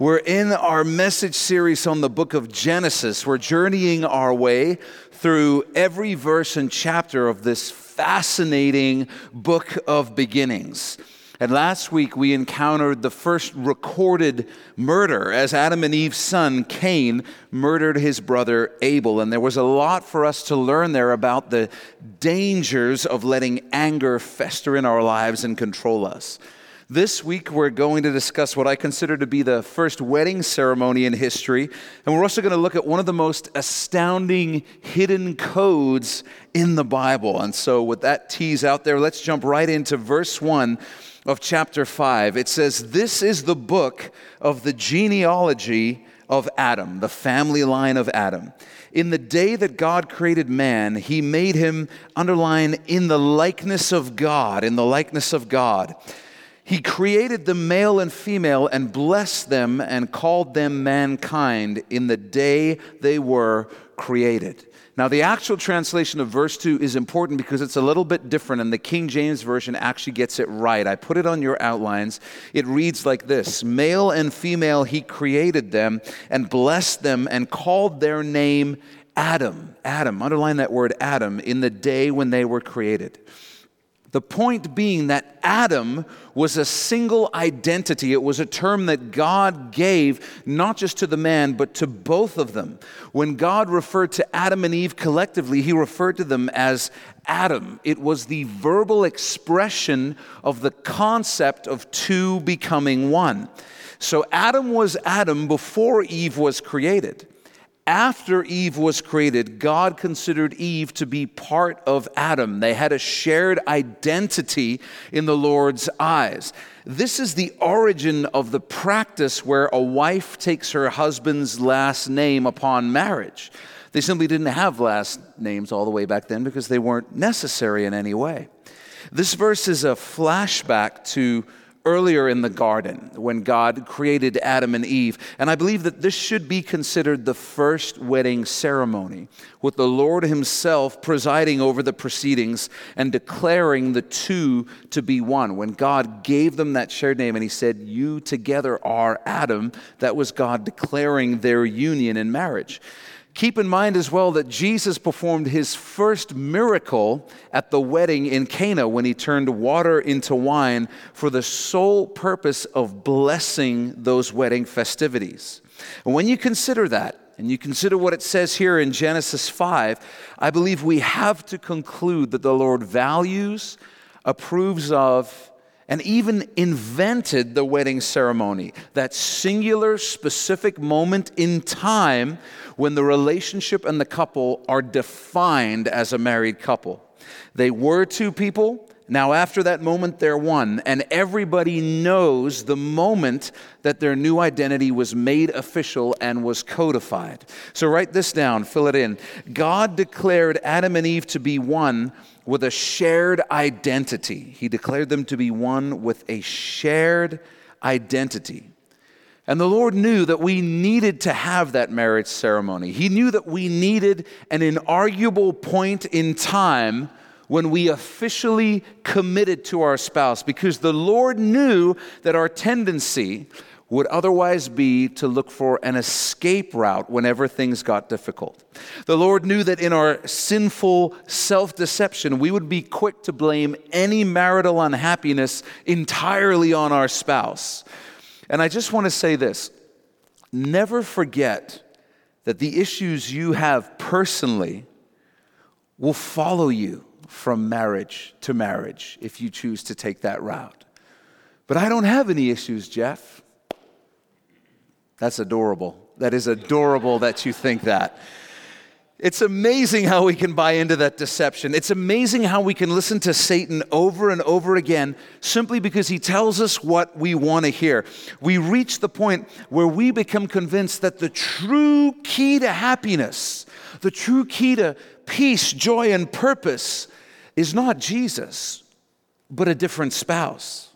We're in our message series on the book of Genesis. We're journeying our way through every verse and chapter of this fascinating book of beginnings. And last week we encountered the first recorded murder as Adam and Eve's son Cain murdered his brother Abel. And there was a lot for us to learn there about the dangers of letting anger fester in our lives and control us. This week, we're going to discuss what I consider to be the first wedding ceremony in history. And we're also going to look at one of the most astounding hidden codes in the Bible. And so, with that tease out there, let's jump right into verse 1 of chapter 5. It says, This is the book of the genealogy of Adam, the family line of Adam. In the day that God created man, he made him, underline, in the likeness of God, in the likeness of God. He created the male and female and blessed them and called them mankind in the day they were created. Now, the actual translation of verse 2 is important because it's a little bit different, and the King James Version actually gets it right. I put it on your outlines. It reads like this Male and female, he created them and blessed them and called their name Adam. Adam, underline that word Adam, in the day when they were created. The point being that Adam was a single identity. It was a term that God gave not just to the man, but to both of them. When God referred to Adam and Eve collectively, he referred to them as Adam. It was the verbal expression of the concept of two becoming one. So Adam was Adam before Eve was created after Eve was created, God considered Eve to be part of Adam. They had a shared identity in the Lord's eyes. This is the origin of the practice where a wife takes her husband's last name upon marriage. They simply didn't have last names all the way back then because they weren't necessary in any way. This verse is a flashback to earlier in the garden when God created Adam and Eve. And I believe that this should be considered the first wedding ceremony, with the Lord Himself presiding over the proceedings and declaring the two to be one. When God gave them that shared name and He said, You together are Adam, that was God declaring their union in marriage. Keep in mind as well that Jesus performed his first miracle at the wedding in Cana when he turned water into wine for the sole purpose of blessing those wedding festivities. And when you consider that, and you consider what it says here in Genesis 5, I believe we have to conclude that the Lord values, approves of, and even invented the wedding ceremony, that singular, specific moment in time when the relationship and the couple are defined as a married couple. They were two people. Now, after that moment, they're one. And everybody knows the moment that their new identity was made official and was codified. So, write this down, fill it in. God declared Adam and Eve to be one with a shared identity. He declared them to be one with a shared identity. And the Lord knew that we needed to have that marriage ceremony. He knew that we needed an inarguable point in time when we officially committed to our spouse because the Lord knew that our tendency would otherwise be to look for an escape route whenever things got difficult. The Lord knew that in our sinful self deception, we would be quick to blame any marital unhappiness entirely on our spouse. And I just want to say this never forget that the issues you have personally will follow you from marriage to marriage if you choose to take that route. But I don't have any issues, Jeff. That's adorable. That is adorable that you think that. It's amazing how we can buy into that deception. It's amazing how we can listen to Satan over and over again simply because he tells us what we want to hear. We reach the point where we become convinced that the true key to happiness, the true key to peace, joy, and purpose is not Jesus, but a different spouse.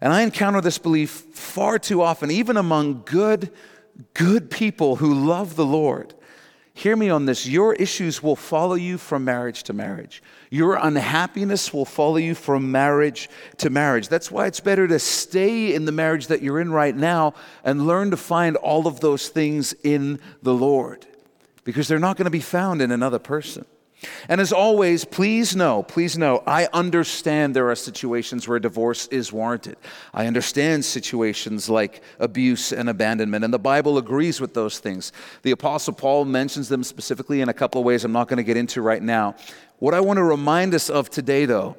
And I encounter this belief far too often, even among good, good people who love the Lord. Hear me on this. Your issues will follow you from marriage to marriage. Your unhappiness will follow you from marriage to marriage. That's why it's better to stay in the marriage that you're in right now and learn to find all of those things in the Lord because they're not going to be found in another person. And as always, please know, please know, I understand there are situations where divorce is warranted. I understand situations like abuse and abandonment, and the Bible agrees with those things. The Apostle Paul mentions them specifically in a couple of ways I'm not going to get into right now. What I want to remind us of today, though,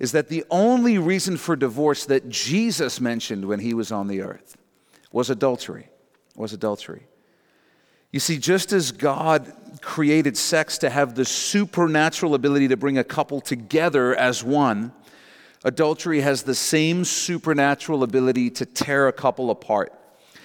is that the only reason for divorce that Jesus mentioned when he was on the earth was adultery. Was adultery. You see, just as God created sex to have the supernatural ability to bring a couple together as one, adultery has the same supernatural ability to tear a couple apart.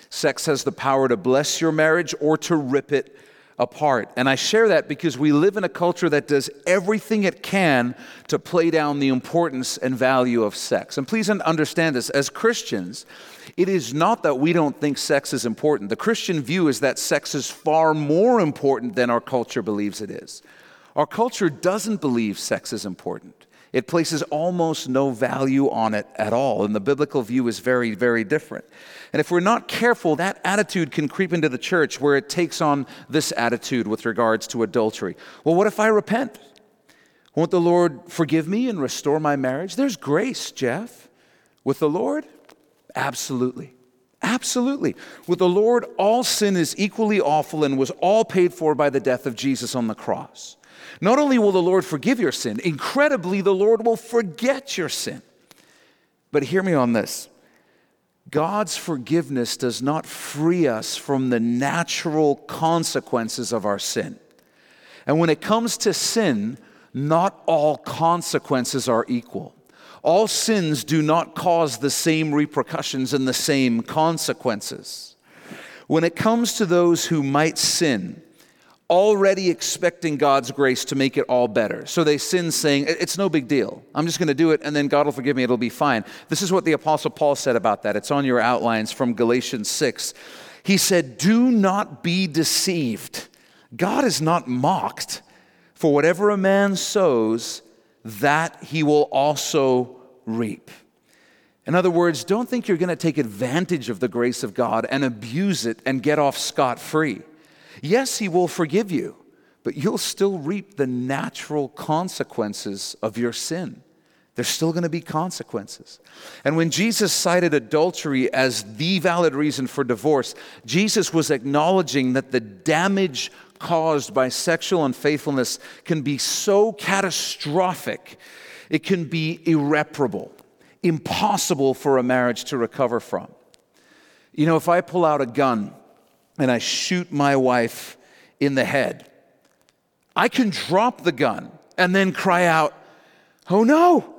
Sex has the power to bless your marriage or to rip it apart. And I share that because we live in a culture that does everything it can to play down the importance and value of sex. And please understand this as Christians, it is not that we don't think sex is important. The Christian view is that sex is far more important than our culture believes it is. Our culture doesn't believe sex is important. It places almost no value on it at all. And the biblical view is very, very different. And if we're not careful, that attitude can creep into the church where it takes on this attitude with regards to adultery. Well, what if I repent? Won't the Lord forgive me and restore my marriage? There's grace, Jeff. With the Lord, absolutely. Absolutely. With the Lord, all sin is equally awful and was all paid for by the death of Jesus on the cross. Not only will the Lord forgive your sin, incredibly, the Lord will forget your sin. But hear me on this God's forgiveness does not free us from the natural consequences of our sin. And when it comes to sin, not all consequences are equal. All sins do not cause the same repercussions and the same consequences. When it comes to those who might sin, already expecting God's grace to make it all better. So they sin saying, It's no big deal. I'm just going to do it and then God will forgive me. It'll be fine. This is what the Apostle Paul said about that. It's on your outlines from Galatians 6. He said, Do not be deceived. God is not mocked. For whatever a man sows, that he will also reap. In other words, don't think you're going to take advantage of the grace of God and abuse it and get off scot free. Yes, He will forgive you, but you'll still reap the natural consequences of your sin. There's still going to be consequences. And when Jesus cited adultery as the valid reason for divorce, Jesus was acknowledging that the damage caused by sexual unfaithfulness can be so catastrophic, it can be irreparable, impossible for a marriage to recover from. You know, if I pull out a gun and I shoot my wife in the head, I can drop the gun and then cry out, Oh no,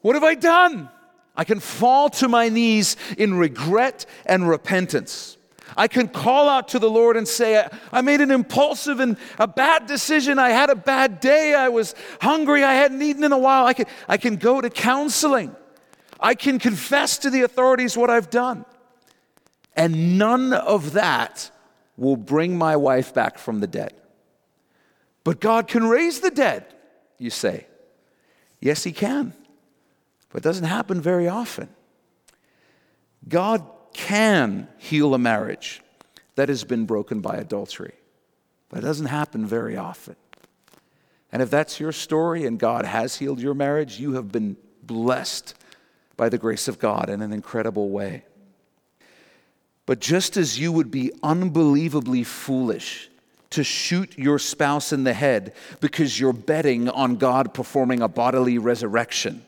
what have I done? I can fall to my knees in regret and repentance. I can call out to the Lord and say, I made an impulsive and a bad decision. I had a bad day. I was hungry. I hadn't eaten in a while. I can, I can go to counseling. I can confess to the authorities what I've done. And none of that will bring my wife back from the dead. But God can raise the dead, you say. Yes, He can, but it doesn't happen very often. God can heal a marriage that has been broken by adultery, but it doesn't happen very often. And if that's your story and God has healed your marriage, you have been blessed by the grace of God in an incredible way. But just as you would be unbelievably foolish to shoot your spouse in the head because you're betting on God performing a bodily resurrection,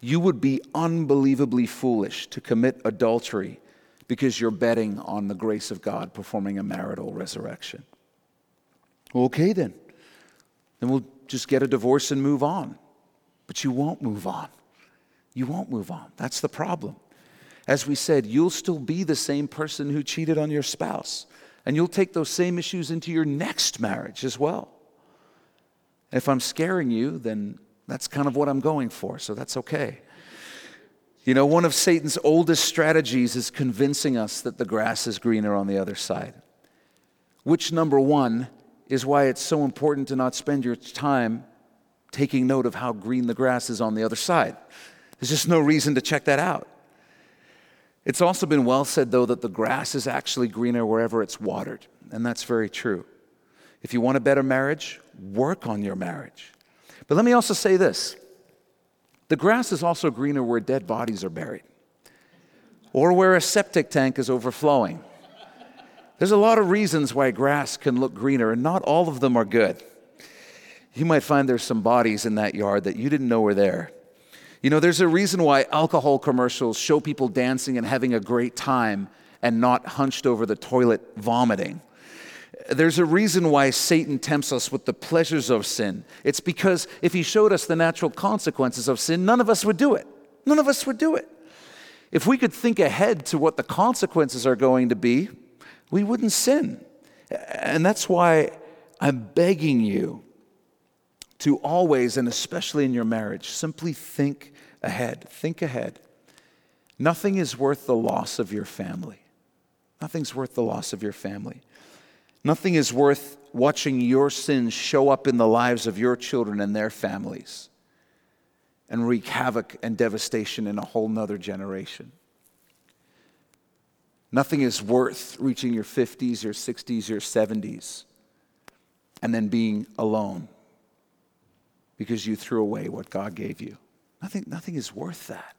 you would be unbelievably foolish to commit adultery because you're betting on the grace of God performing a marital resurrection. Okay, then. Then we'll just get a divorce and move on. But you won't move on. You won't move on. That's the problem. As we said, you'll still be the same person who cheated on your spouse, and you'll take those same issues into your next marriage as well. if I'm scaring you, then that's kind of what I'm going for, so that's okay. You know, one of Satan's oldest strategies is convincing us that the grass is greener on the other side. Which, number one, is why it's so important to not spend your time taking note of how green the grass is on the other side. There's just no reason to check that out. It's also been well said, though, that the grass is actually greener wherever it's watered, and that's very true. If you want a better marriage, work on your marriage. But let me also say this the grass is also greener where dead bodies are buried or where a septic tank is overflowing. There's a lot of reasons why grass can look greener, and not all of them are good. You might find there's some bodies in that yard that you didn't know were there. You know, there's a reason why alcohol commercials show people dancing and having a great time and not hunched over the toilet vomiting. There's a reason why Satan tempts us with the pleasures of sin. It's because if he showed us the natural consequences of sin, none of us would do it. None of us would do it. If we could think ahead to what the consequences are going to be, we wouldn't sin. And that's why I'm begging you to always, and especially in your marriage, simply think ahead. Think ahead. Nothing is worth the loss of your family. Nothing's worth the loss of your family. Nothing is worth watching your sins show up in the lives of your children and their families and wreak havoc and devastation in a whole nother generation. Nothing is worth reaching your 50s, your 60s, your 70s, and then being alone because you threw away what God gave you. Nothing, nothing is worth that.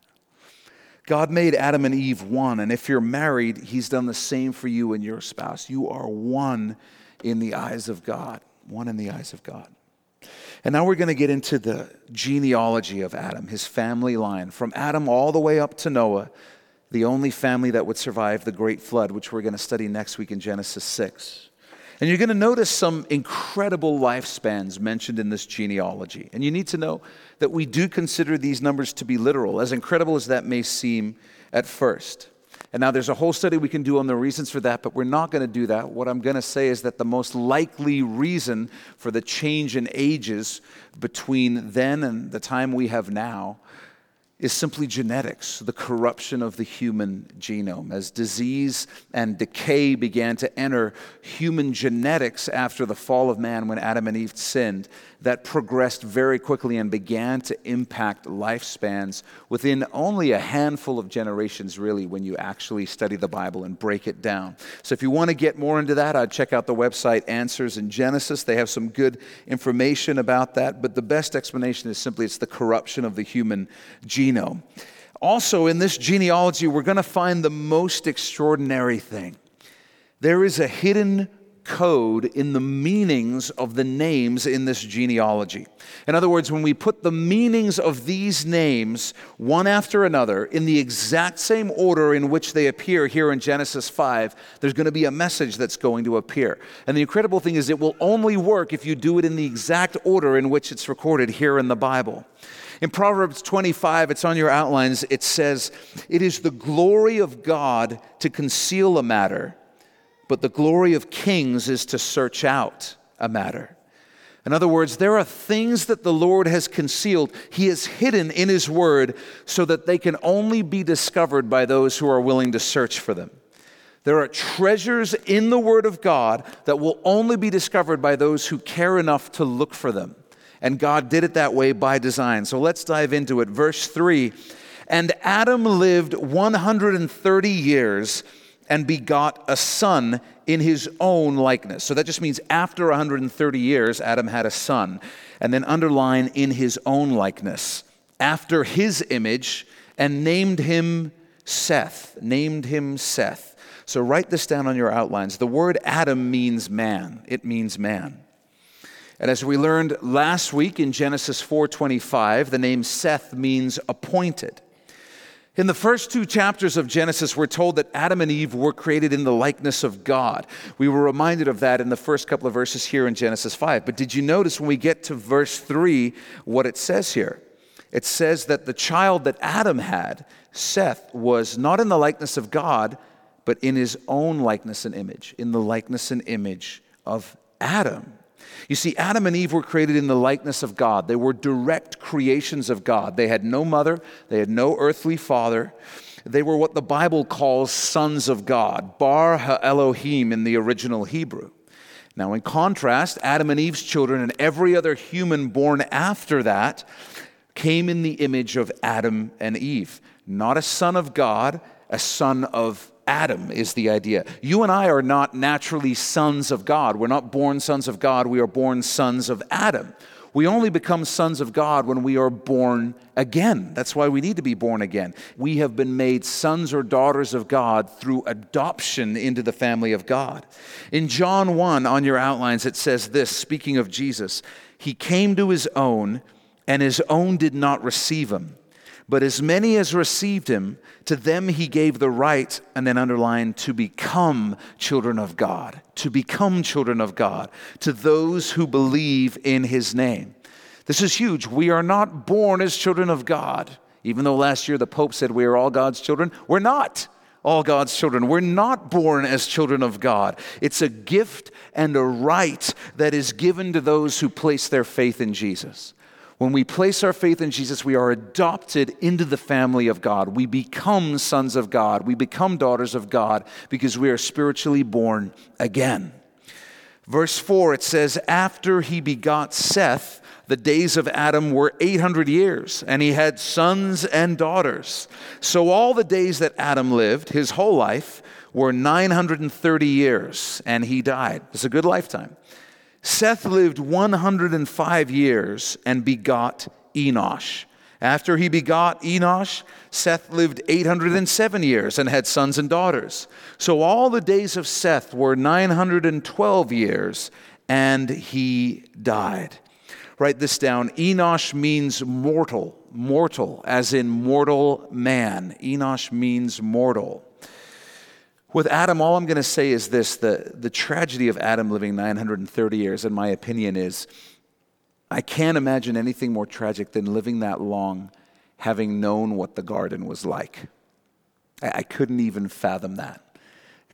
God made Adam and Eve one, and if you're married, He's done the same for you and your spouse. You are one in the eyes of God. One in the eyes of God. And now we're going to get into the genealogy of Adam, his family line, from Adam all the way up to Noah, the only family that would survive the great flood, which we're going to study next week in Genesis 6. And you're going to notice some incredible lifespans mentioned in this genealogy. And you need to know that we do consider these numbers to be literal, as incredible as that may seem at first. And now there's a whole study we can do on the reasons for that, but we're not going to do that. What I'm going to say is that the most likely reason for the change in ages between then and the time we have now is simply genetics, the corruption of the human genome. As disease and decay began to enter human genetics after the fall of man when Adam and Eve sinned, that progressed very quickly and began to impact lifespans within only a handful of generations, really, when you actually study the Bible and break it down. So, if you want to get more into that, I'd check out the website Answers in Genesis. They have some good information about that, but the best explanation is simply it's the corruption of the human genome. Also, in this genealogy, we're going to find the most extraordinary thing. There is a hidden code in the meanings of the names in this genealogy. In other words, when we put the meanings of these names one after another in the exact same order in which they appear here in Genesis 5, there's going to be a message that's going to appear. And the incredible thing is, it will only work if you do it in the exact order in which it's recorded here in the Bible. In Proverbs 25, it's on your outlines, it says, It is the glory of God to conceal a matter but the glory of kings is to search out a matter. In other words, there are things that the Lord has concealed, He has hidden in His Word so that they can only be discovered by those who are willing to search for them. There are treasures in the Word of God that will only be discovered by those who care enough to look for them. And God did it that way by design. So let's dive into it. Verse 3 And Adam lived 130 years and begot a son in his own likeness. So that just means after 130 years, Adam had a son. And then underline in his own likeness, after his image, and named him Seth. Named him Seth. So write this down on your outlines. The word Adam means man, it means man. And as we learned last week in Genesis 4:25, the name Seth means appointed. In the first two chapters of Genesis, we're told that Adam and Eve were created in the likeness of God. We were reminded of that in the first couple of verses here in Genesis 5. But did you notice when we get to verse 3 what it says here? It says that the child that Adam had, Seth, was not in the likeness of God, but in his own likeness and image, in the likeness and image of Adam. You see, Adam and Eve were created in the likeness of God. They were direct creations of God. They had no mother, they had no earthly father. They were what the Bible calls sons of God, Bar Ha Elohim in the original Hebrew. Now, in contrast, Adam and Eve's children and every other human born after that came in the image of Adam and Eve. Not a son of God, a son of Adam is the idea. You and I are not naturally sons of God. We're not born sons of God, we are born sons of Adam. We only become sons of God when we are born again. That's why we need to be born again. We have been made sons or daughters of God through adoption into the family of God. In John 1, on your outlines, it says this speaking of Jesus, He came to His own, and His own did not receive Him. But as many as received him, to them he gave the right, and then underlined, to become children of God. To become children of God. To those who believe in his name. This is huge. We are not born as children of God. Even though last year the Pope said we are all God's children, we're not all God's children. We're not born as children of God. It's a gift and a right that is given to those who place their faith in Jesus. When we place our faith in Jesus, we are adopted into the family of God. We become sons of God. We become daughters of God because we are spiritually born again. Verse 4, it says, After he begot Seth, the days of Adam were 800 years, and he had sons and daughters. So all the days that Adam lived, his whole life, were 930 years, and he died. It's a good lifetime. Seth lived 105 years and begot Enosh. After he begot Enosh, Seth lived 807 years and had sons and daughters. So all the days of Seth were 912 years, and he died. Write this down. Enosh means mortal, mortal, as in mortal man. Enosh means mortal. With Adam, all I'm going to say is this the, the tragedy of Adam living 930 years, in my opinion, is I can't imagine anything more tragic than living that long having known what the garden was like. I, I couldn't even fathom that.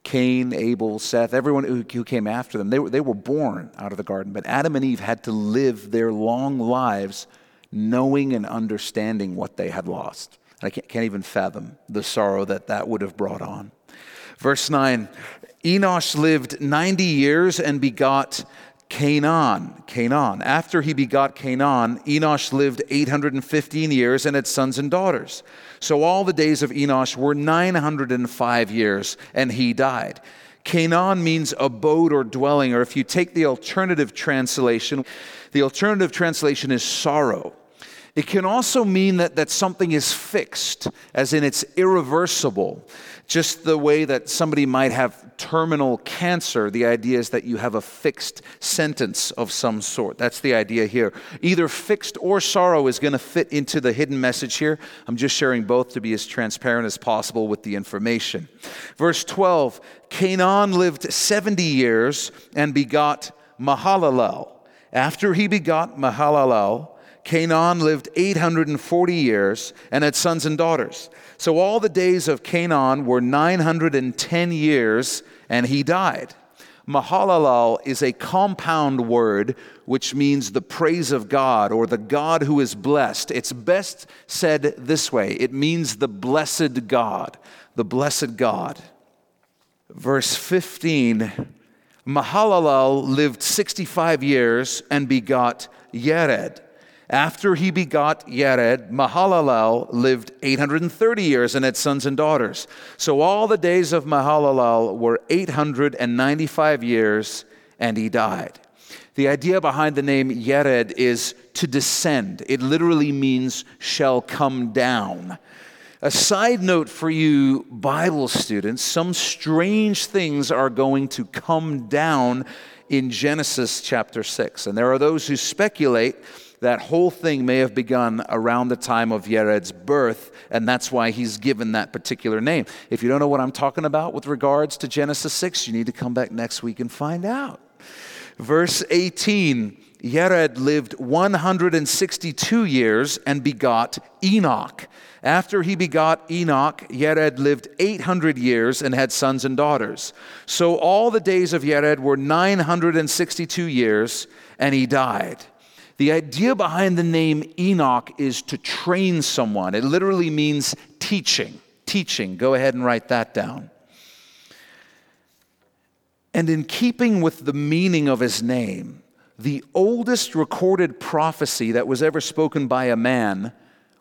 Cain, Abel, Seth, everyone who, who came after them, they were, they were born out of the garden, but Adam and Eve had to live their long lives knowing and understanding what they had lost. I can't, can't even fathom the sorrow that that would have brought on. Verse 9 Enosh lived 90 years and begot Cainan. Cainan. After he begot Cainan, Enosh lived 815 years and had sons and daughters. So all the days of Enosh were 905 years, and he died. Cainan means abode or dwelling, or if you take the alternative translation, the alternative translation is sorrow. It can also mean that, that something is fixed, as in it's irreversible. Just the way that somebody might have terminal cancer, the idea is that you have a fixed sentence of some sort. That's the idea here. Either fixed or sorrow is going to fit into the hidden message here. I'm just sharing both to be as transparent as possible with the information. Verse 12 Cainan lived 70 years and begot Mahalalel. After he begot Mahalalel, Cainan lived 840 years and had sons and daughters. So all the days of Cainan were 910 years, and he died. Mahalalel is a compound word which means the praise of God or the God who is blessed. It's best said this way it means the blessed God, the blessed God. Verse 15 Mahalalel lived 65 years and begot Yered. After he begot Yared, Mahalalel lived 830 years and had sons and daughters. So all the days of Mahalalel were 895 years, and he died. The idea behind the name Yared is to descend. It literally means shall come down. A side note for you Bible students some strange things are going to come down in Genesis chapter 6. And there are those who speculate that whole thing may have begun around the time of Yered's birth, and that's why he's given that particular name. If you don't know what I'm talking about with regards to Genesis 6, you need to come back next week and find out. Verse 18 Yered lived 162 years and begot Enoch. After he begot Enoch, Yered lived 800 years and had sons and daughters. So all the days of Yered were 962 years, and he died. The idea behind the name Enoch is to train someone. It literally means teaching. Teaching. Go ahead and write that down. And in keeping with the meaning of his name, the oldest recorded prophecy that was ever spoken by a man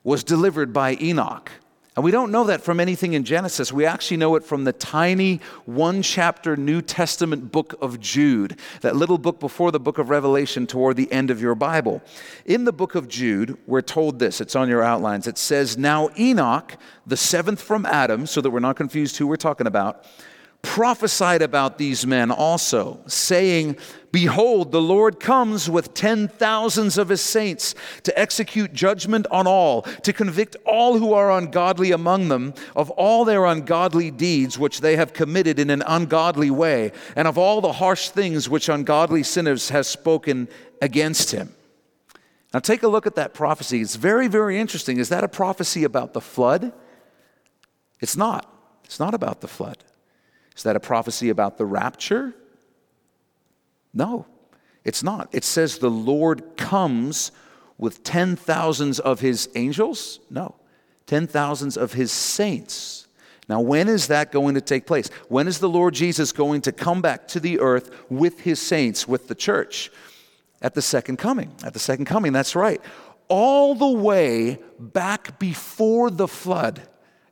was delivered by Enoch. And we don't know that from anything in Genesis. We actually know it from the tiny one chapter New Testament book of Jude, that little book before the book of Revelation toward the end of your Bible. In the book of Jude, we're told this, it's on your outlines. It says, Now Enoch, the seventh from Adam, so that we're not confused who we're talking about, prophesied about these men also, saying, Behold, the Lord comes with ten thousands of his saints to execute judgment on all, to convict all who are ungodly among them of all their ungodly deeds which they have committed in an ungodly way, and of all the harsh things which ungodly sinners have spoken against him. Now, take a look at that prophecy. It's very, very interesting. Is that a prophecy about the flood? It's not. It's not about the flood. Is that a prophecy about the rapture? No, it's not. It says the Lord comes with ten thousands of his angels? No, ten thousands of his saints. Now, when is that going to take place? When is the Lord Jesus going to come back to the earth with his saints, with the church? At the second coming. At the second coming, that's right. All the way back before the flood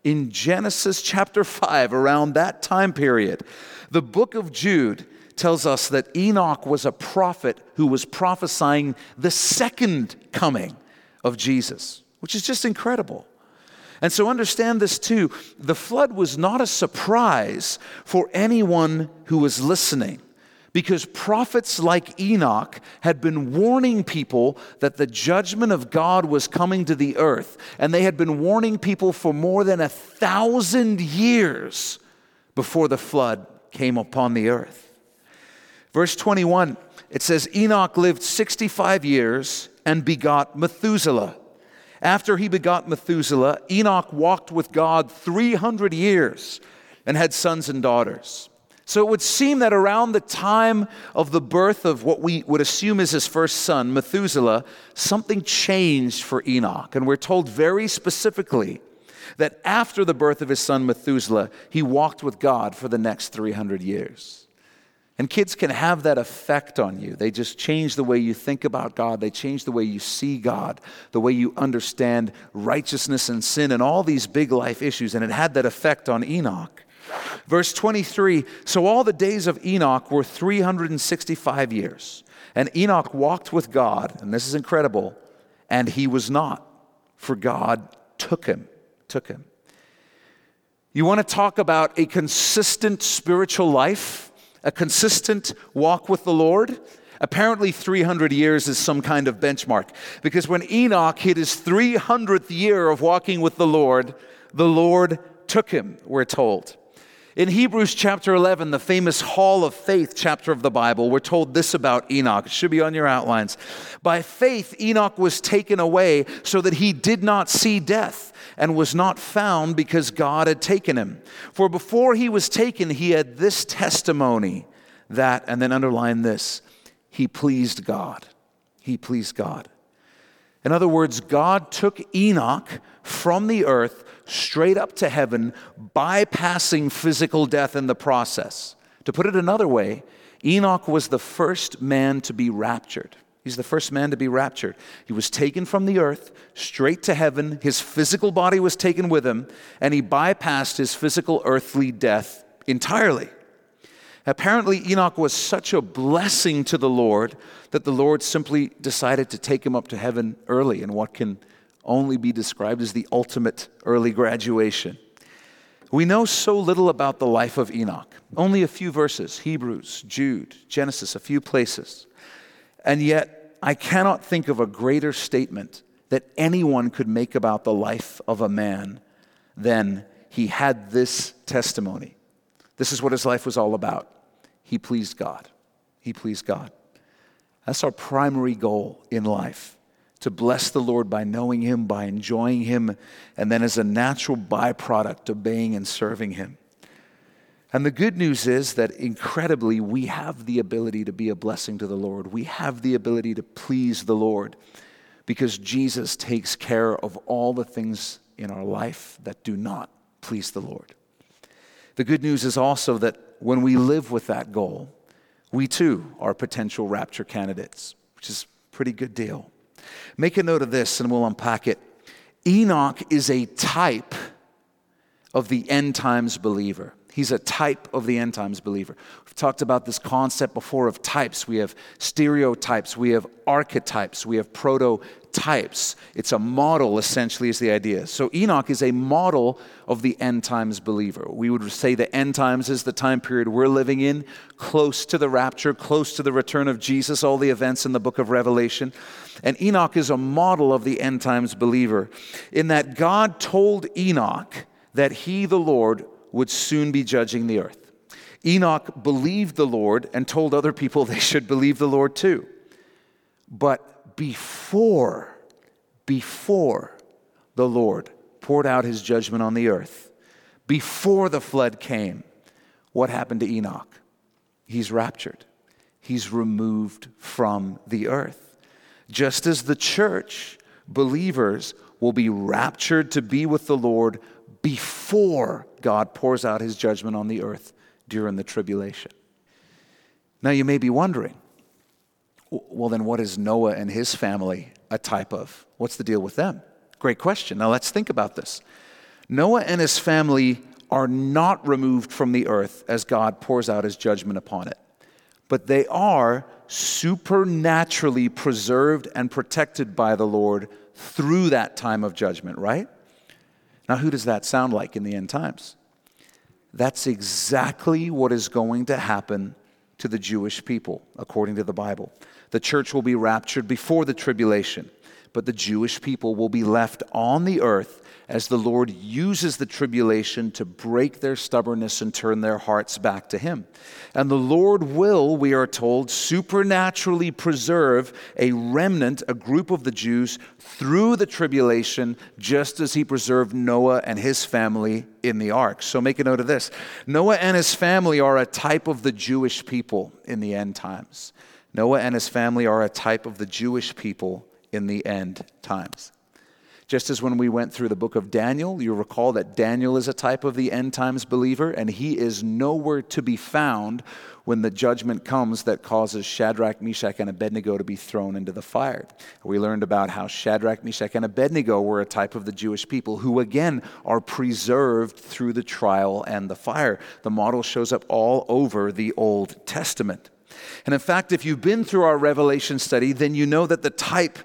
in Genesis chapter 5, around that time period, the book of Jude tells us that Enoch was a prophet who was prophesying the second coming of Jesus, which is just incredible. And so understand this too the flood was not a surprise for anyone who was listening because prophets like Enoch had been warning people that the judgment of God was coming to the earth. And they had been warning people for more than a thousand years before the flood came upon the earth. Verse 21, it says, Enoch lived 65 years and begot Methuselah. After he begot Methuselah, Enoch walked with God 300 years and had sons and daughters. So it would seem that around the time of the birth of what we would assume is his first son, Methuselah, something changed for Enoch. And we're told very specifically that after the birth of his son, Methuselah, he walked with God for the next 300 years. And kids can have that effect on you. They just change the way you think about God. They change the way you see God, the way you understand righteousness and sin, and all these big life issues. And it had that effect on Enoch. Verse 23 So all the days of Enoch were 365 years. And Enoch walked with God, and this is incredible, and he was not, for God took him. Took him. You want to talk about a consistent spiritual life, a consistent walk with the Lord? Apparently, 300 years is some kind of benchmark because when Enoch hit his 300th year of walking with the Lord, the Lord took him, we're told. In Hebrews chapter 11, the famous Hall of Faith chapter of the Bible, we're told this about Enoch. It should be on your outlines. By faith, Enoch was taken away so that he did not see death and was not found because God had taken him. For before he was taken, he had this testimony that, and then underline this, he pleased God. He pleased God. In other words, God took Enoch from the earth straight up to heaven, bypassing physical death in the process. To put it another way, Enoch was the first man to be raptured. He's the first man to be raptured. He was taken from the earth straight to heaven. His physical body was taken with him, and he bypassed his physical earthly death entirely. Apparently, Enoch was such a blessing to the Lord that the Lord simply decided to take him up to heaven early in what can only be described as the ultimate early graduation. We know so little about the life of Enoch. Only a few verses Hebrews, Jude, Genesis, a few places. And yet, I cannot think of a greater statement that anyone could make about the life of a man than he had this testimony. This is what his life was all about. He pleased God. He pleased God. That's our primary goal in life to bless the Lord by knowing Him, by enjoying Him, and then as a natural byproduct, obeying and serving Him. And the good news is that incredibly, we have the ability to be a blessing to the Lord. We have the ability to please the Lord because Jesus takes care of all the things in our life that do not please the Lord. The good news is also that when we live with that goal, We too are potential rapture candidates, which is a pretty good deal. Make a note of this and we'll unpack it. Enoch is a type of the end times believer. He's a type of the end times believer. We've talked about this concept before of types. We have stereotypes, we have archetypes, we have prototypes. It's a model, essentially, is the idea. So Enoch is a model of the end times believer. We would say the end times is the time period we're living in, close to the rapture, close to the return of Jesus, all the events in the book of Revelation. And Enoch is a model of the end times believer in that God told Enoch that he, the Lord, would soon be judging the earth. Enoch believed the Lord and told other people they should believe the Lord too. But before, before the Lord poured out his judgment on the earth, before the flood came, what happened to Enoch? He's raptured, he's removed from the earth. Just as the church, believers, will be raptured to be with the Lord before God pours out his judgment on the earth during the tribulation. Now, you may be wondering well, then what is Noah and his family a type of? What's the deal with them? Great question. Now, let's think about this. Noah and his family are not removed from the earth as God pours out his judgment upon it, but they are supernaturally preserved and protected by the Lord through that time of judgment, right? Now, who does that sound like in the end times? That's exactly what is going to happen to the Jewish people, according to the Bible. The church will be raptured before the tribulation, but the Jewish people will be left on the earth as the Lord uses the tribulation to break their stubbornness and turn their hearts back to Him. And the Lord will, we are told, supernaturally preserve a remnant, a group of the Jews, through the tribulation, just as He preserved Noah and his family in the ark. So make a note of this Noah and his family are a type of the Jewish people in the end times. Noah and his family are a type of the Jewish people in the end times. Just as when we went through the book of Daniel, you recall that Daniel is a type of the end times believer, and he is nowhere to be found when the judgment comes that causes Shadrach, Meshach, and Abednego to be thrown into the fire. We learned about how Shadrach, Meshach, and Abednego were a type of the Jewish people who, again, are preserved through the trial and the fire. The model shows up all over the Old Testament. And in fact, if you've been through our Revelation study, then you know that the type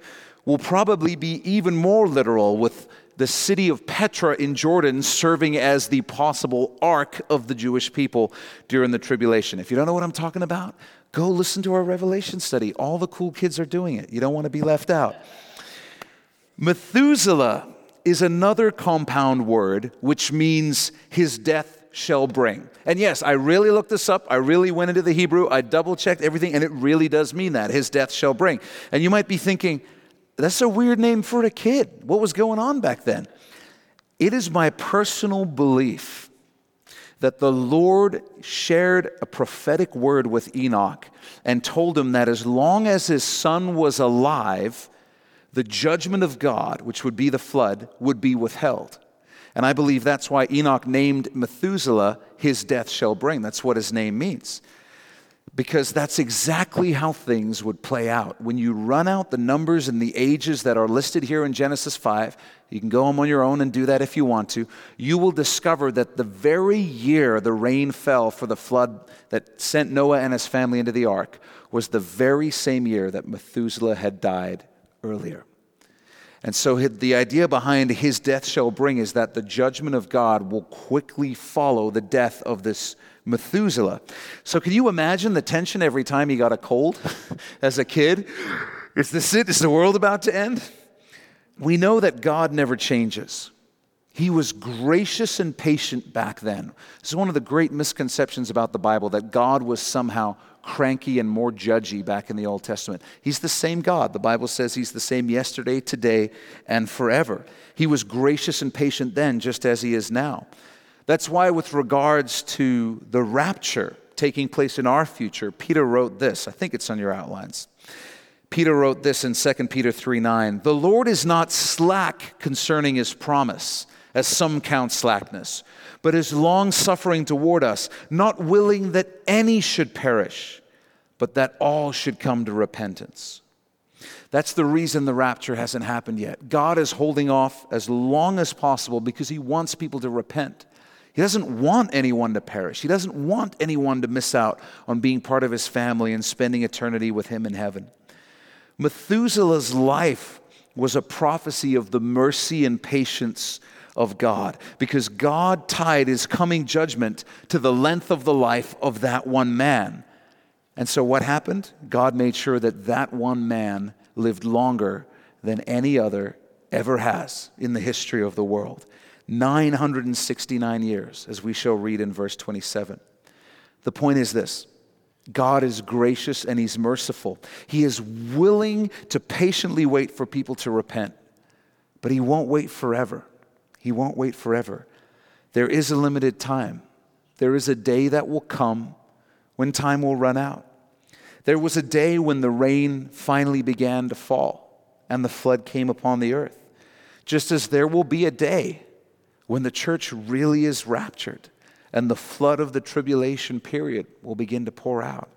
will probably be even more literal with the city of Petra in Jordan serving as the possible ark of the Jewish people during the tribulation. If you don't know what I'm talking about, go listen to our Revelation study. All the cool kids are doing it. You don't want to be left out. Methuselah is another compound word which means his death shall bring. And yes, I really looked this up. I really went into the Hebrew. I double checked everything, and it really does mean that his death shall bring. And you might be thinking, that's a weird name for a kid. What was going on back then? It is my personal belief that the Lord shared a prophetic word with Enoch and told him that as long as his son was alive, the judgment of God, which would be the flood, would be withheld. And I believe that's why Enoch named Methuselah, his death shall bring. That's what his name means because that's exactly how things would play out. When you run out the numbers and the ages that are listed here in Genesis 5, you can go home on your own and do that if you want to. You will discover that the very year the rain fell for the flood that sent Noah and his family into the ark was the very same year that Methuselah had died earlier. And so the idea behind his death shall bring is that the judgment of God will quickly follow the death of this Methuselah. So, can you imagine the tension every time he got a cold as a kid? Is this it? Is the world about to end? We know that God never changes. He was gracious and patient back then. This is one of the great misconceptions about the Bible that God was somehow cranky and more judgy back in the Old Testament. He's the same God. The Bible says He's the same yesterday, today, and forever. He was gracious and patient then, just as He is now. That's why, with regards to the rapture taking place in our future, Peter wrote this. I think it's on your outlines. Peter wrote this in 2 Peter 3 9. The Lord is not slack concerning his promise, as some count slackness, but is long suffering toward us, not willing that any should perish, but that all should come to repentance. That's the reason the rapture hasn't happened yet. God is holding off as long as possible because He wants people to repent. He doesn't want anyone to perish. He doesn't want anyone to miss out on being part of His family and spending eternity with Him in heaven. Methuselah's life was a prophecy of the mercy and patience of God because God tied his coming judgment to the length of the life of that one man. And so what happened? God made sure that that one man lived longer than any other ever has in the history of the world 969 years, as we shall read in verse 27. The point is this God is gracious and He's merciful. He is willing to patiently wait for people to repent, but He won't wait forever. He won't wait forever. There is a limited time. There is a day that will come when time will run out. There was a day when the rain finally began to fall and the flood came upon the earth. Just as there will be a day when the church really is raptured and the flood of the tribulation period will begin to pour out.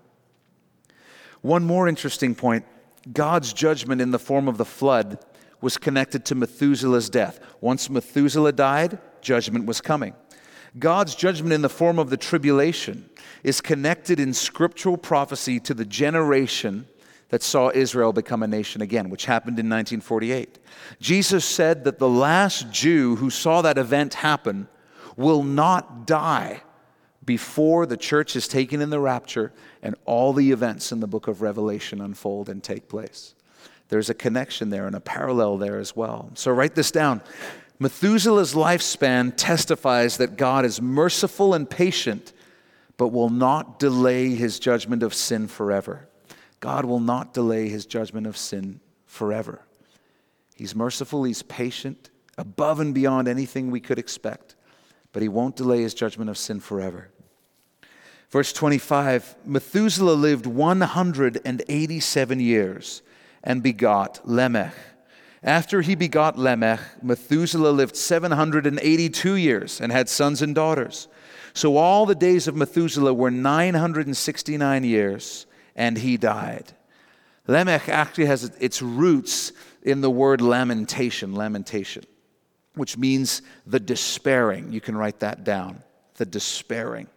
One more interesting point God's judgment in the form of the flood was connected to Methuselah's death. Once Methuselah died, judgment was coming. God's judgment in the form of the tribulation is connected in scriptural prophecy to the generation that saw Israel become a nation again, which happened in 1948. Jesus said that the last Jew who saw that event happen will not die before the church is taken in the rapture and all the events in the book of Revelation unfold and take place. There's a connection there and a parallel there as well. So write this down. Methuselah's lifespan testifies that God is merciful and patient, but will not delay his judgment of sin forever. God will not delay his judgment of sin forever. He's merciful, he's patient, above and beyond anything we could expect but he won't delay his judgment of sin forever. Verse 25 Methuselah lived 187 years and begot Lamech. After he begot Lamech, Methuselah lived 782 years and had sons and daughters. So all the days of Methuselah were 969 years, and he died. Lamech actually has its roots in the word lamentation, lamentation which means the despairing. You can write that down. The despairing.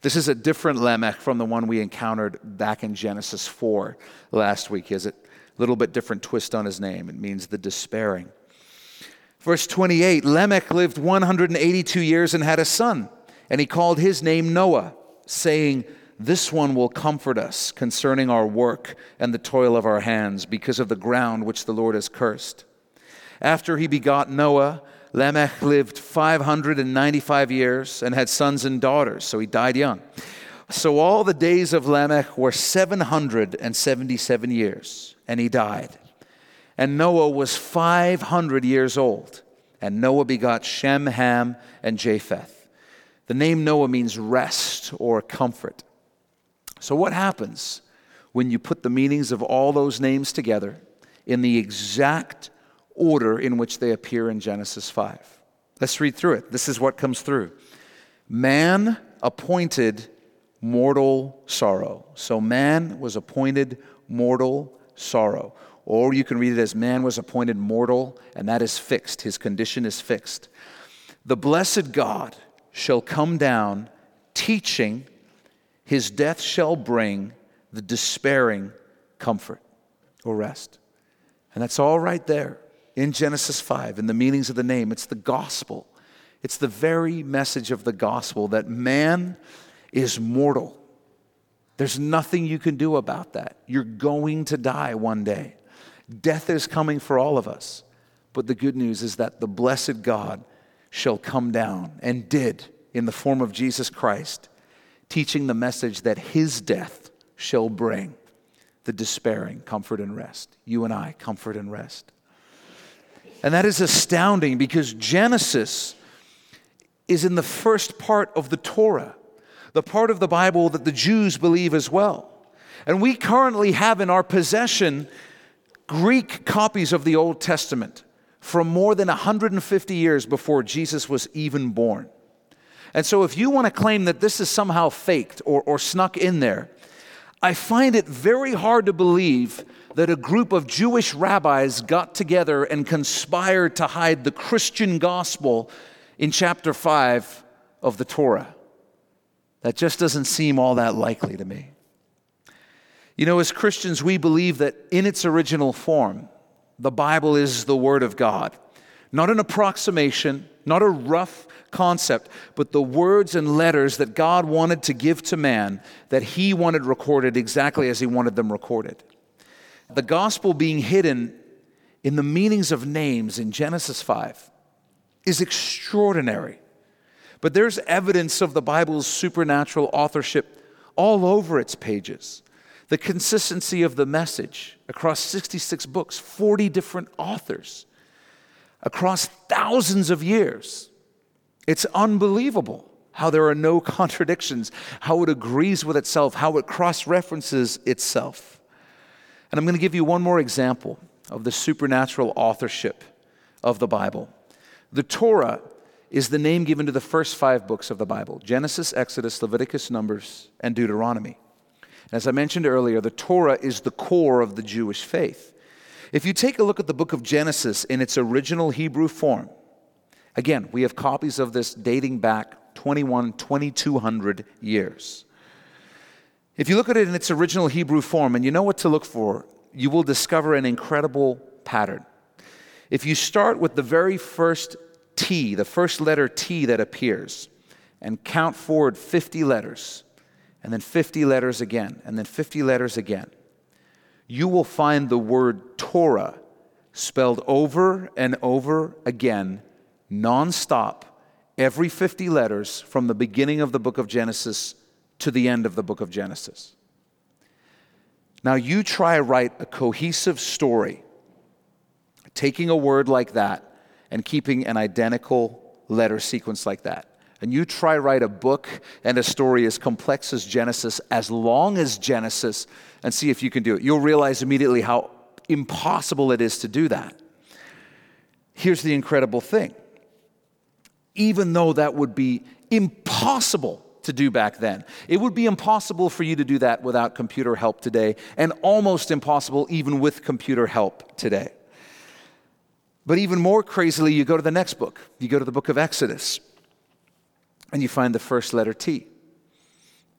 This is a different Lamech from the one we encountered back in Genesis 4 last week. He has a little bit different twist on his name. It means the despairing. Verse 28 Lamech lived 182 years and had a son, and he called his name Noah, saying, This one will comfort us concerning our work and the toil of our hands, because of the ground which the Lord has cursed. After he begot Noah, Lamech lived 595 years and had sons and daughters, so he died young. So all the days of Lamech were 777 years, and he died. And Noah was 500 years old, and Noah begot Shem, Ham, and Japheth. The name Noah means rest or comfort. So, what happens when you put the meanings of all those names together in the exact order in which they appear in Genesis 5. Let's read through it. This is what comes through. Man appointed mortal sorrow. So man was appointed mortal sorrow. Or you can read it as man was appointed mortal, and that is fixed. His condition is fixed. The blessed God shall come down, teaching, his death shall bring the despairing comfort or rest. And that's all right there in Genesis 5 in the meanings of the name. It's the gospel. It's the very message of the gospel that man is mortal. There's nothing you can do about that. You're going to die one day. Death is coming for all of us. But the good news is that the blessed God shall come down and did in the form of Jesus Christ, teaching the message that his death shall bring the despairing comfort and rest. You and I, comfort and rest. And that is astounding because Genesis is in the first part of the Torah, the part of the Bible that the Jews believe as well. And we currently have in our possession Greek copies of the Old Testament from more than 150 years before Jesus was even born. And so, if you want to claim that this is somehow faked or, or snuck in there, I find it very hard to believe that a group of Jewish rabbis got together and conspired to hide the Christian gospel in chapter 5 of the Torah. That just doesn't seem all that likely to me. You know, as Christians, we believe that in its original form, the Bible is the Word of God. Not an approximation, not a rough concept, but the words and letters that God wanted to give to man that He wanted recorded exactly as He wanted them recorded. The gospel being hidden in the meanings of names in Genesis 5 is extraordinary. But there's evidence of the Bible's supernatural authorship all over its pages. The consistency of the message across 66 books, 40 different authors, across thousands of years. It's unbelievable how there are no contradictions, how it agrees with itself, how it cross references itself. And I'm going to give you one more example of the supernatural authorship of the Bible. The Torah is the name given to the first five books of the Bible Genesis, Exodus, Leviticus, Numbers, and Deuteronomy. As I mentioned earlier, the Torah is the core of the Jewish faith. If you take a look at the book of Genesis in its original Hebrew form, again, we have copies of this dating back 21, 2200 years. If you look at it in its original Hebrew form and you know what to look for, you will discover an incredible pattern. If you start with the very first T, the first letter T that appears, and count forward 50 letters, and then 50 letters again, and then 50 letters again, you will find the word Torah spelled over and over again, nonstop, every 50 letters from the beginning of the book of Genesis to the end of the book of Genesis. Now, you try to write a cohesive story, taking a word like that and keeping an identical letter sequence like that and you try write a book and a story as complex as Genesis, as long as Genesis, and see if you can do it. You'll realize immediately how impossible it is to do that. Here's the incredible thing. Even though that would be impossible to do back then. It would be impossible for you to do that without computer help today, and almost impossible even with computer help today. But even more crazily, you go to the next book. You go to the book of Exodus and you find the first letter T.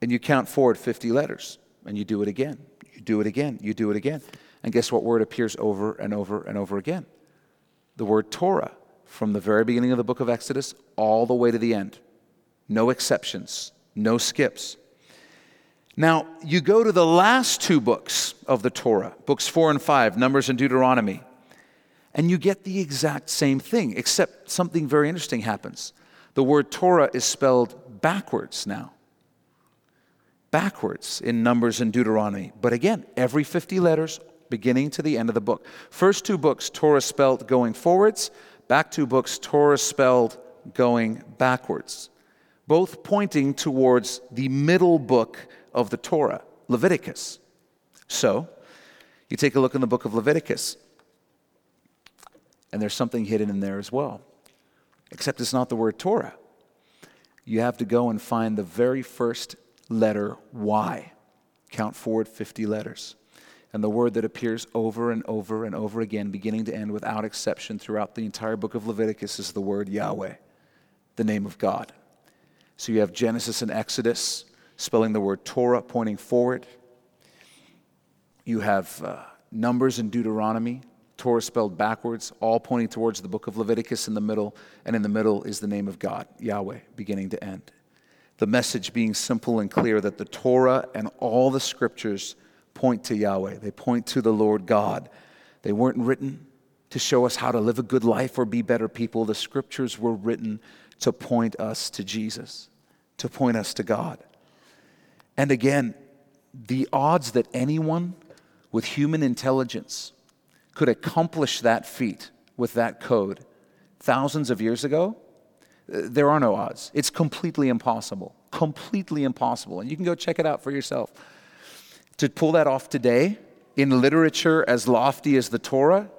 And you count forward 50 letters, and you do it again. You do it again. You do it again. And guess what word appears over and over and over again? The word Torah, from the very beginning of the book of Exodus all the way to the end. No exceptions, no skips. Now, you go to the last two books of the Torah, books four and five, Numbers and Deuteronomy, and you get the exact same thing, except something very interesting happens the word Torah is spelled backwards now. Backwards in Numbers and Deuteronomy. But again, every 50 letters, beginning to the end of the book. First two books, Torah spelled going forwards. Back two books, Torah spelled going backwards. Both pointing towards the middle book of the Torah, Leviticus. So, you take a look in the book of Leviticus, and there's something hidden in there as well except it's not the word Torah. You have to go and find the very first letter Y. Count forward 50 letters. And the word that appears over and over and over again, beginning to end without exception throughout the entire book of Leviticus, is the word Yahweh, the name of God. So you have Genesis and Exodus spelling the word Torah, pointing forward. You have uh, Numbers and Deuteronomy Torah spelled backwards, all pointing towards the book of Leviticus in the middle, and in the middle is the name of God, Yahweh, beginning to end. The message being simple and clear that the Torah and all the scriptures point to Yahweh. They point to the Lord God. They weren't written to show us how to live a good life or be better people. The scriptures were written to point us to Jesus, to point us to God. And again, the odds that anyone with human intelligence could accomplish that feat with that code thousands of years ago, uh, there are no odds. It's completely impossible. Completely impossible. And you can go check it out for yourself. To pull that off today in literature as lofty as the Torah,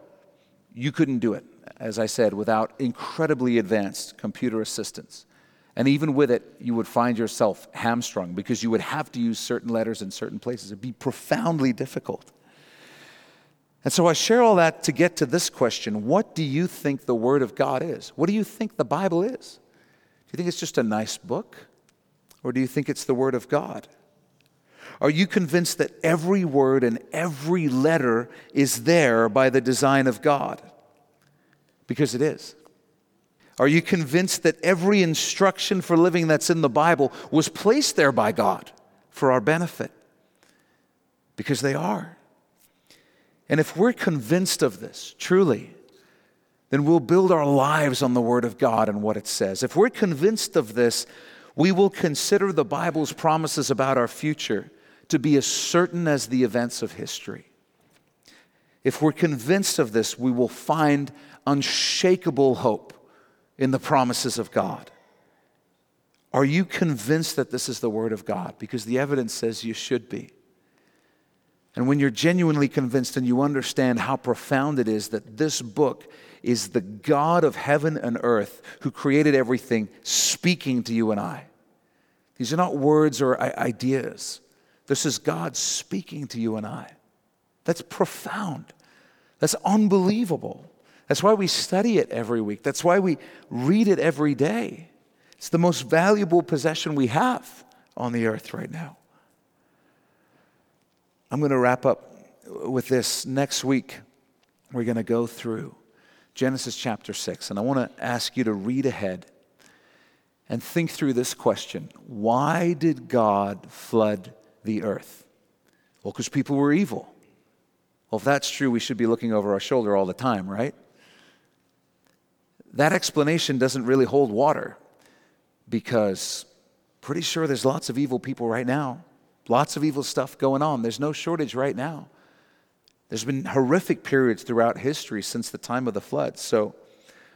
you couldn't do it, as I said, without incredibly advanced computer assistance. And even with it, you would find yourself hamstrung because you would have to use certain letters in certain places. It'd be profoundly difficult. And so I share all that to get to this question What do you think the Word of God is? What do you think the Bible is? Do you think it's just a nice book? Or do you think it's the Word of God? Are you convinced that every word and every letter is there by the design of God? Because it is. Are you convinced that every instruction for living that's in the Bible was placed there by God for our benefit? Because they are. And if we're convinced of this, truly, then we'll build our lives on the Word of God and what it says. If we're convinced of this, we will consider the Bible's promises about our future to be as certain as the events of history. If we're convinced of this, we will find unshakable hope in the promises of God. Are you convinced that this is the Word of God? Because the evidence says you should be. And when you're genuinely convinced and you understand how profound it is that this book is the God of heaven and earth who created everything speaking to you and I. These are not words or ideas. This is God speaking to you and I. That's profound. That's unbelievable. That's why we study it every week. That's why we read it every day. It's the most valuable possession we have on the earth right now. I'm going to wrap up with this. Next week, we're going to go through Genesis chapter 6, and I want to ask you to read ahead and think through this question Why did God flood the earth? Well, because people were evil. Well, if that's true, we should be looking over our shoulder all the time, right? That explanation doesn't really hold water because pretty sure there's lots of evil people right now, lots of evil stuff going on. There's no shortage right now. There's been horrific periods throughout history since the time of the flood. So,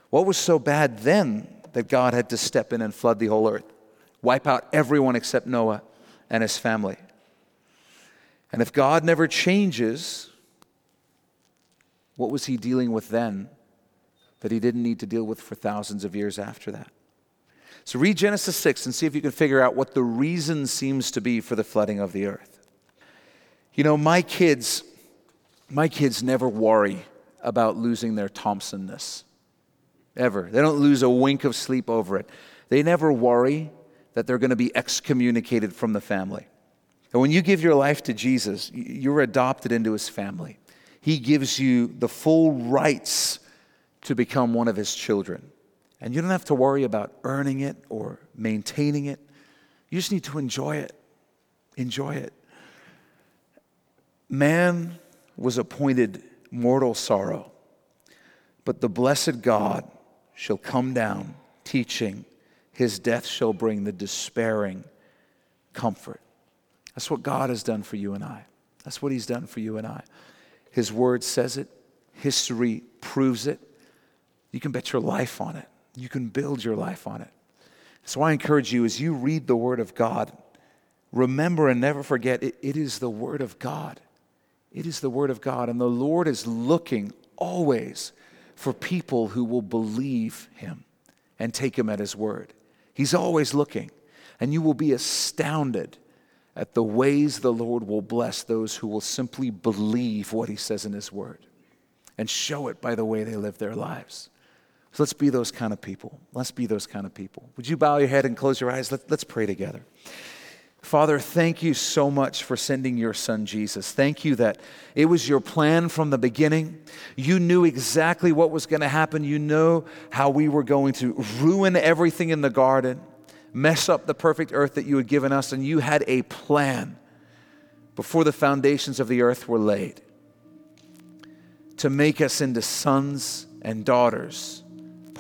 what was so bad then that God had to step in and flood the whole earth, wipe out everyone except Noah and his family? And if God never changes, what was he dealing with then that he didn't need to deal with for thousands of years after that? So read Genesis 6 and see if you can figure out what the reason seems to be for the flooding of the earth. You know, my kids, my kids never worry about losing their Thompsonness. Ever. They don't lose a wink of sleep over it. They never worry that they're going to be excommunicated from the family. And when you give your life to Jesus, you're adopted into his family. He gives you the full rights to become one of his children. And you don't have to worry about earning it or maintaining it. You just need to enjoy it. Enjoy it. Man was appointed mortal sorrow, but the blessed God shall come down teaching, his death shall bring the despairing comfort. That's what God has done for you and I. That's what He's done for you and I. His Word says it, history proves it. You can bet your life on it, you can build your life on it. So I encourage you as you read the Word of God, remember and never forget it, it is the Word of God. It is the Word of God. And the Lord is looking always for people who will believe Him and take Him at His Word. He's always looking. And you will be astounded at the ways the Lord will bless those who will simply believe what He says in His Word and show it by the way they live their lives. So let's be those kind of people. Let's be those kind of people. Would you bow your head and close your eyes? Let, us pray together. Father, thank you so much for sending your son Jesus. Thank you that it was your plan from the beginning. You knew exactly what was going to happen. You know how we were going to ruin everything in the garden mess up the perfect earth that you had given us, and you had a plan before the foundations of the earth were laid to make us into sons and daughters,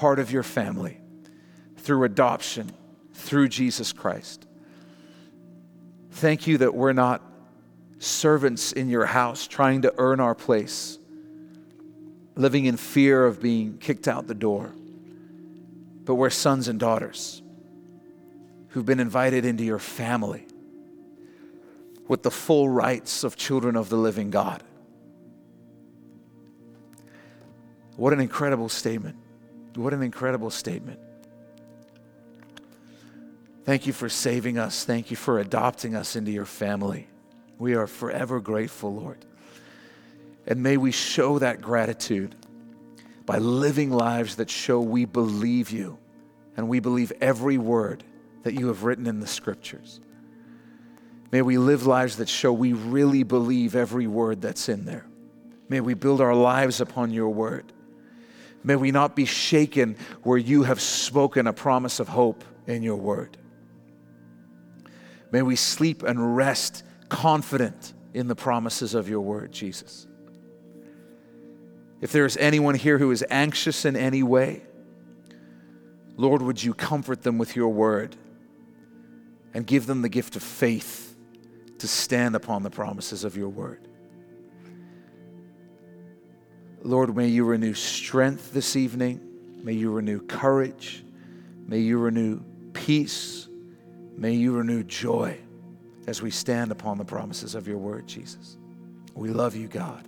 part of your family, through adoption, through Jesus Christ. Thank you that we're not servants in your house trying to earn our place, living in fear of being kicked out the door, but we're sons and daughters who've been invited into your family with the full rights of children of the living God. What an incredible statement. What an incredible statement. Thank you for saving us. Thank you for adopting us into your family. We are forever grateful, Lord. And may we show that gratitude by living lives that show we believe you and we believe every word that you have written in the scriptures. May we live lives that show we really believe every word that's in there. May we build our lives upon your word. May we not be shaken where you have spoken a promise of hope in your word. May we sleep and rest confident in the promises of your word, Jesus. If there is anyone here who is anxious in any way, Lord, would you comfort them with your word and give them the gift of faith to stand upon the promises of your word. Lord, may you renew strength this evening. May you renew courage. May you renew peace. May you renew joy as we stand upon the promises of your word, Jesus. We love you, God.